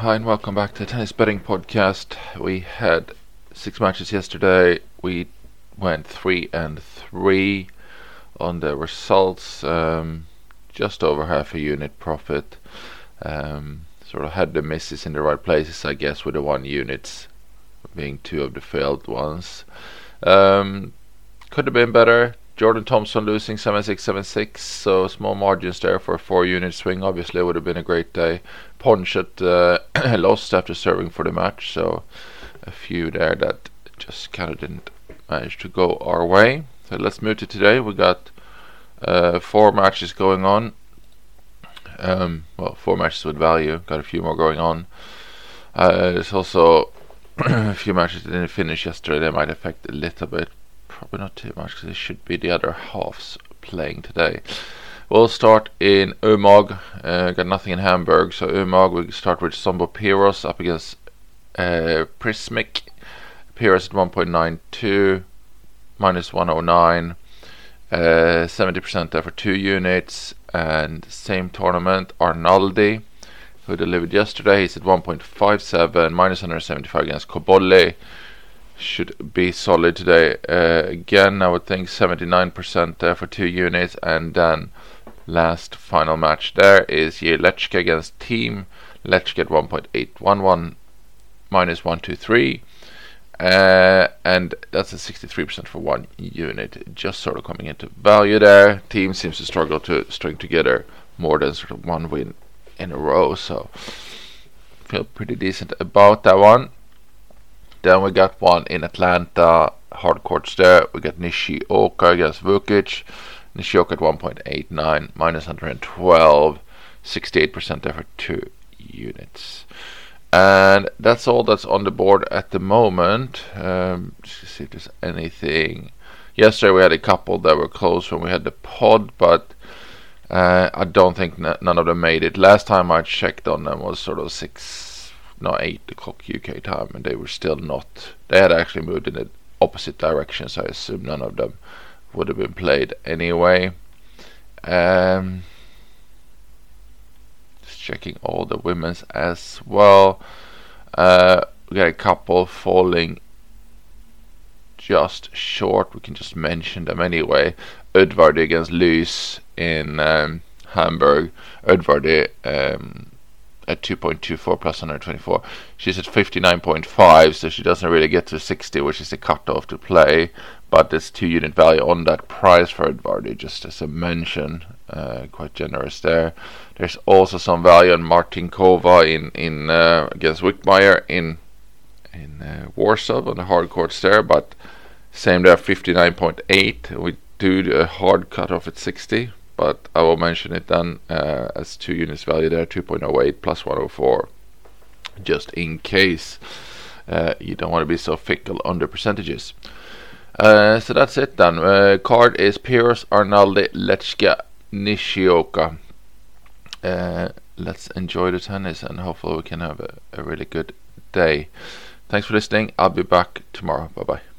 Hi, and welcome back to the Tennis Betting Podcast. We had six matches yesterday. We went three and three on the results, um, just over half a unit profit. Um, sort of had the misses in the right places, I guess, with the one units being two of the failed ones. Um, could have been better. Jordan Thompson losing 7-6, 7-6, so small margins there for a four-unit swing. Obviously, it would have been a great day. Ponchot uh, lost after serving for the match, so a few there that just kind of didn't manage to go our way. So let's move to today. We got uh, four matches going on. Um, well, four matches with value. Got a few more going on. Uh, there's also a few matches that didn't finish yesterday. They might affect a little bit probably not too much because it should be the other halves playing today. We'll start in Umag. Uh, got nothing in Hamburg, so Umag we start with Zsombor Piros up against uh, Prizmic. Piros at 1.92, minus 109. Uh, 70% there for two units. And same tournament, Arnaldi, who delivered yesterday, he's at 1.57, minus 175 against Cobolli should be solid today. Uh, again, I would think 79% there for two units, and then last final match there is Lehecka against Thiem. Lehecka at 1.811 minus 123. Uh, and that's a 63% for one unit, just sort of coming into value there. Thiem seems to struggle to string together more than sort of one win in a row, so feel pretty decent about that one. Then we got one in Atlanta, hard courts there. We got Nishioka against Vukic. Nishioka at 1.89, minus 112, 68% there for two units. And that's all that's on the board at the moment. Um, just see if there's anything. Yesterday we had a couple that were close when we had the pod, but uh, I don't think n- none of them made it. Last time I checked on them was sort of six not 8 o'clock UK time, and they were still not. They had actually moved in the opposite direction, so I assume none of them would have been played anyway. Um, just checking all the women's as well. Uh, we got a couple falling just short. We can just mention them anyway. Udvardy against Luis in um, Hamburg. Udvardy um, at 2.24 plus 124. She's at 59.5, so she doesn't really get to 60, which is the cutoff to play. But there's two unit value on that price for Udvardy, just as a mention. Uh, quite generous there. There's also some value on Martinkova in in uh, against Wickmayer in in uh, Warsaw on the hard courts there, but same there, 59.8. We do a hard cutoff at 60 but I will mention it then uh, as two units value there 2.08 plus 104 just in case uh, you don't want to be so fickle on the percentages. Uh, so that's it then. Uh, card is Piros Arnaldi Lehecka Nishioka. Uh, let's enjoy the tennis and hopefully we can have a, a really good day. Thanks for listening. I'll be back tomorrow. Bye bye.